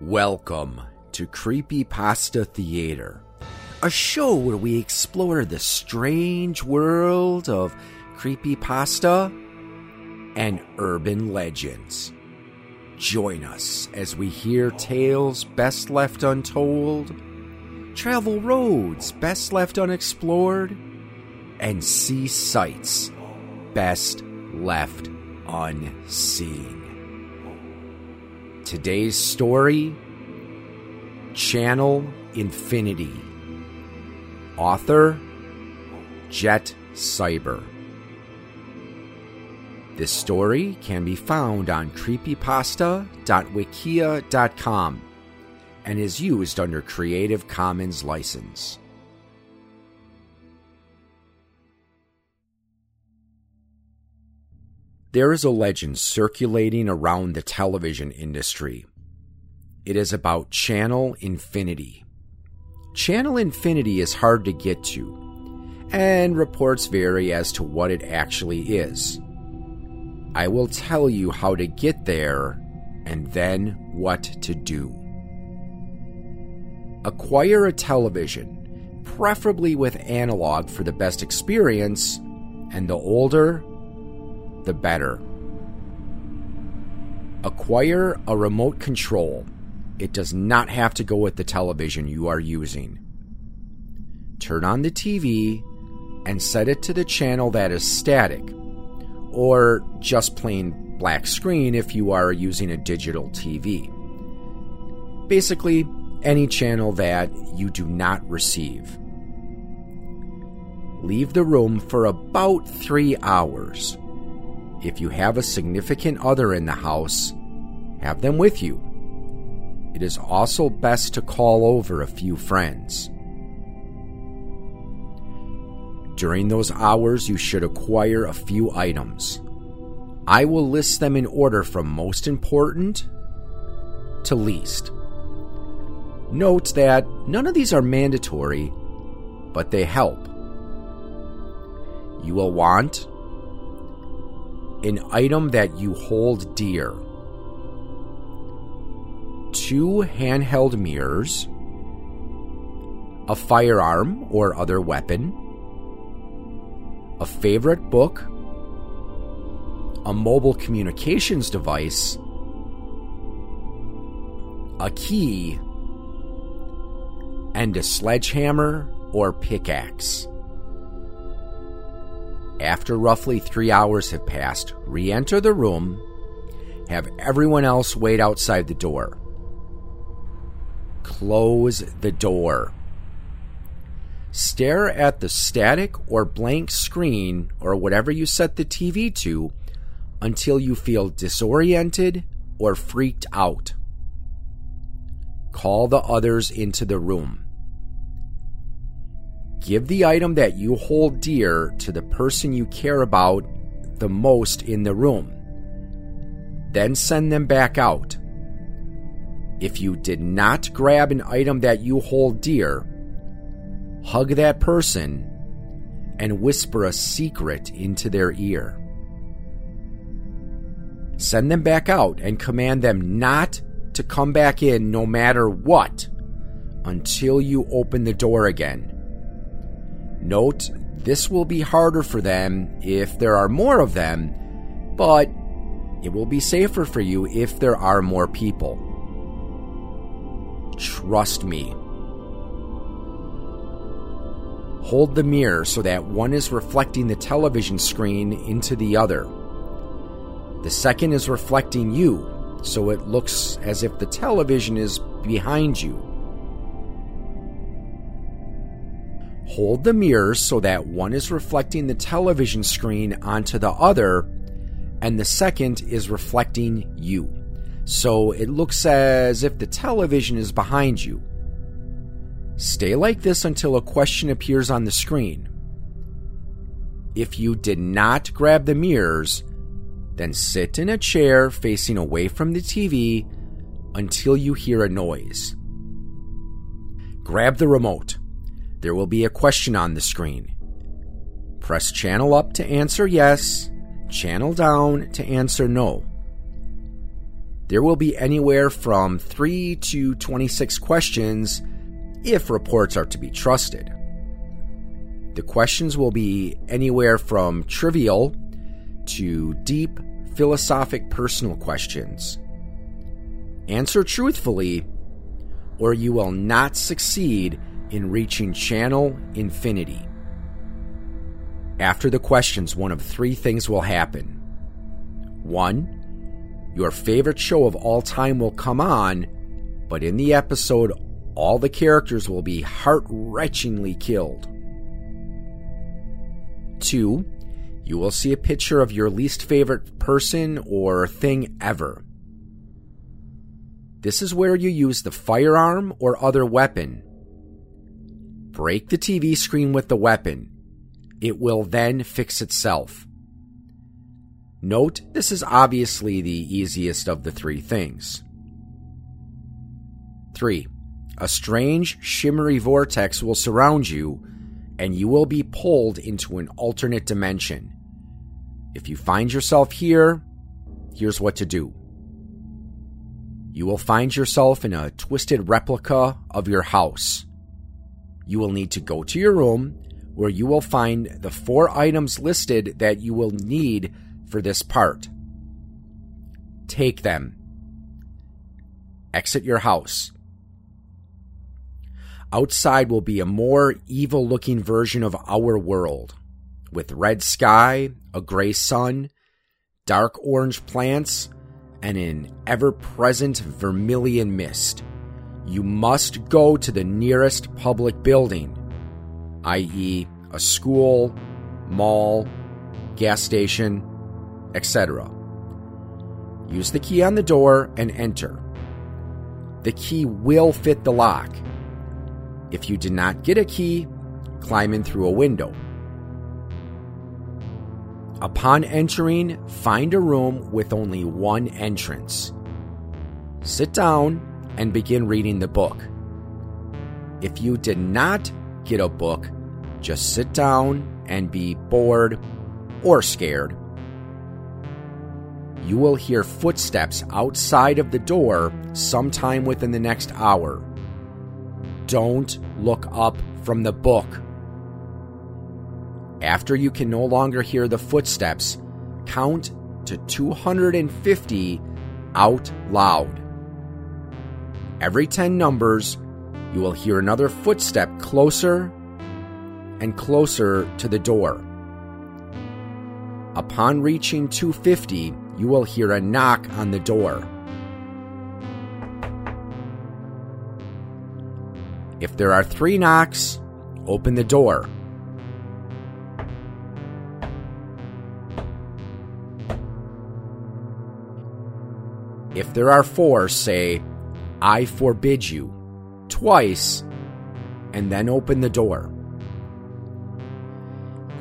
Welcome to Creepy Pasta Theater, a show where we explore the strange world of creepy pasta and urban legends. Join us as we hear tales best left untold, travel roads best left unexplored, and see sights best left unseen. Today's story Channel Infinity. Author Jet Cyber. This story can be found on creepypasta.wikia.com and is used under Creative Commons license. There is a legend circulating around the television industry. It is about Channel Infinity. Channel Infinity is hard to get to, and reports vary as to what it actually is. I will tell you how to get there and then what to do. Acquire a television, preferably with analog for the best experience, and the older, the better. Acquire a remote control. It does not have to go with the television you are using. Turn on the TV and set it to the channel that is static, or just plain black screen if you are using a digital TV. Basically, any channel that you do not receive. Leave the room for about three hours. If you have a significant other in the house, have them with you. It is also best to call over a few friends. During those hours, you should acquire a few items. I will list them in order from most important to least. Note that none of these are mandatory, but they help. You will want an item that you hold dear, two handheld mirrors, a firearm or other weapon, a favorite book, a mobile communications device, a key, and a sledgehammer or pickaxe. After roughly three hours have passed, re enter the room, have everyone else wait outside the door. Close the door. Stare at the static or blank screen or whatever you set the TV to until you feel disoriented or freaked out. Call the others into the room. Give the item that you hold dear to the person you care about the most in the room. Then send them back out. If you did not grab an item that you hold dear, hug that person and whisper a secret into their ear. Send them back out and command them not to come back in no matter what until you open the door again. Note, this will be harder for them if there are more of them, but it will be safer for you if there are more people. Trust me. Hold the mirror so that one is reflecting the television screen into the other. The second is reflecting you, so it looks as if the television is behind you. Hold the mirrors so that one is reflecting the television screen onto the other, and the second is reflecting you. So it looks as if the television is behind you. Stay like this until a question appears on the screen. If you did not grab the mirrors, then sit in a chair facing away from the TV until you hear a noise. Grab the remote. There will be a question on the screen. Press channel up to answer yes, channel down to answer no. There will be anywhere from 3 to 26 questions if reports are to be trusted. The questions will be anywhere from trivial to deep philosophic personal questions. Answer truthfully, or you will not succeed in reaching channel infinity. After the questions, one of three things will happen. One, your favorite show of all time will come on, but in the episode, all the characters will be heart wrenchingly killed. Two, you will see a picture of your least favorite person or thing ever. This is where you use the firearm or other weapon. Break the TV screen with the weapon. It will then fix itself. Note this is obviously the easiest of the three things. 3. A strange, shimmery vortex will surround you, and you will be pulled into an alternate dimension. If you find yourself here, here's what to do. You will find yourself in a twisted replica of your house. You will need to go to your room where you will find the four items listed that you will need for this part. Take them. Exit your house. Outside will be a more evil looking version of our world with red sky, a gray sun, dark orange plants, and an ever present vermilion mist. You must go to the nearest public building, i.e., a school, mall, gas station, etc. Use the key on the door and enter. The key will fit the lock. If you did not get a key, climb in through a window. Upon entering, find a room with only one entrance. Sit down and begin reading the book. If you did not get a book, just sit down and be bored or scared. You will hear footsteps outside of the door sometime within the next hour. Don't look up from the book. After you can no longer hear the footsteps, count to 250 out loud. Every 10 numbers, you will hear another footstep closer and closer to the door. Upon reaching 250, you will hear a knock on the door. If there are three knocks, open the door. If there are four, say, I forbid you, twice, and then open the door.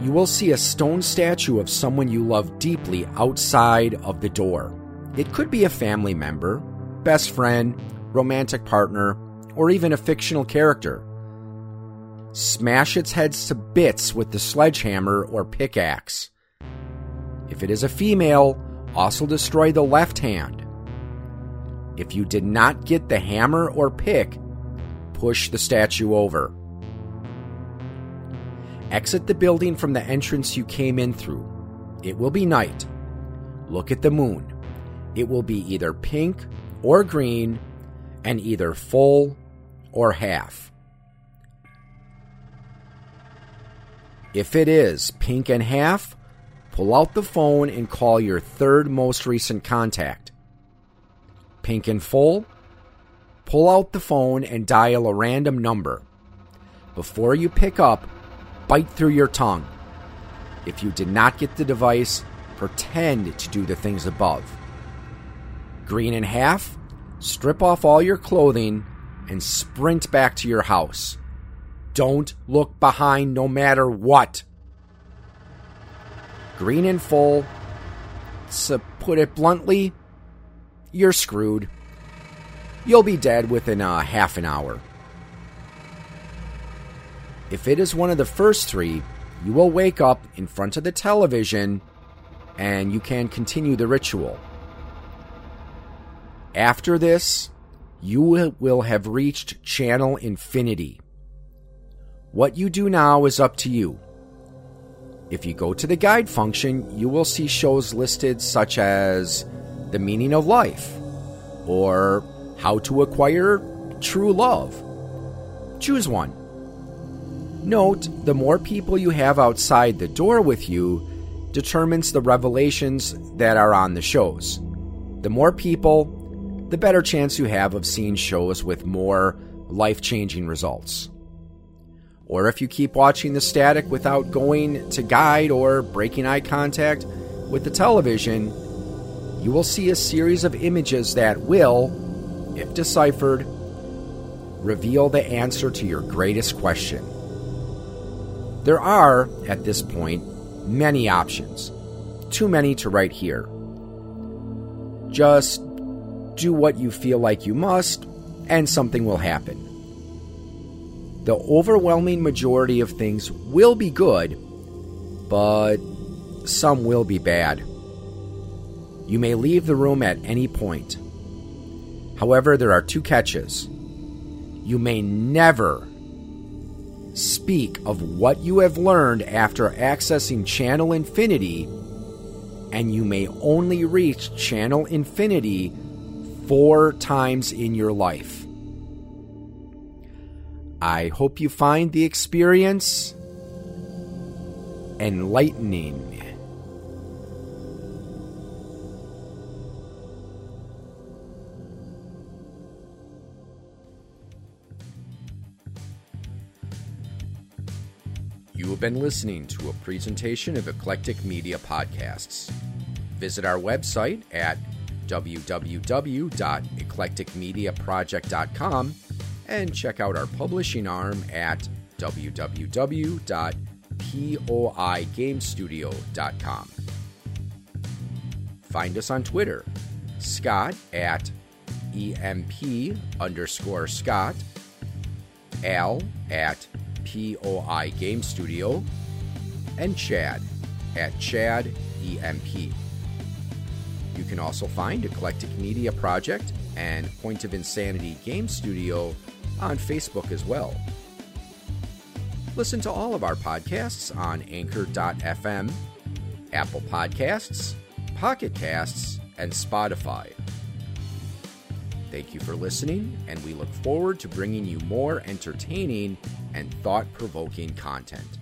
You will see a stone statue of someone you love deeply outside of the door. It could be a family member, best friend, romantic partner, or even a fictional character. Smash its heads to bits with the sledgehammer or pickaxe. If it is a female, also destroy the left hand. If you did not get the hammer or pick, push the statue over. Exit the building from the entrance you came in through. It will be night. Look at the moon. It will be either pink or green and either full or half. If it is pink and half, pull out the phone and call your third most recent contact pink and full, pull out the phone and dial a random number. Before you pick up, bite through your tongue. If you did not get the device, pretend to do the things above. Green and half, strip off all your clothing and sprint back to your house. Don't look behind no matter what. Green and full, to put it bluntly, you're screwed. You'll be dead within a half an hour. If it is one of the first three, you will wake up in front of the television and you can continue the ritual. After this, you will have reached channel infinity. What you do now is up to you. If you go to the guide function, you will see shows listed such as The Meaning of Life or How to Acquire True Love. Choose one. Note the more people you have outside the door with you determines the revelations that are on the shows. The more people, the better chance you have of seeing shows with more life changing results. Or if you keep watching the static without going to guide or breaking eye contact with the television, you will see a series of images that will, if deciphered, reveal the answer to your greatest question. There are, at this point, many options. Too many to write here. Just do what you feel like you must, and something will happen. The overwhelming majority of things will be good, but some will be bad. You may leave the room at any point. However, there are two catches. You may never speak of what you have learned after accessing Channel Infinity, and you may only reach Channel Infinity four times in your life. I hope you find the experience enlightening. You have been listening to a presentation of Eclectic Media Podcasts. Visit our website at www.eclecticmediaproject.com and check out our publishing arm at www.poigamestudio.com. Find us on Twitter, Scott at EMP underscore Scott, Al at POI Game Studio, and Chad at Chad EMP. You can also find Eclectic Media Project and Point of Insanity Game Studio on Facebook as well. Listen to all of our podcasts on Anchor.fm, Apple Podcasts, Pocket Casts, and Spotify. Thank you for listening, and we look forward to bringing you more entertaining and thought provoking content.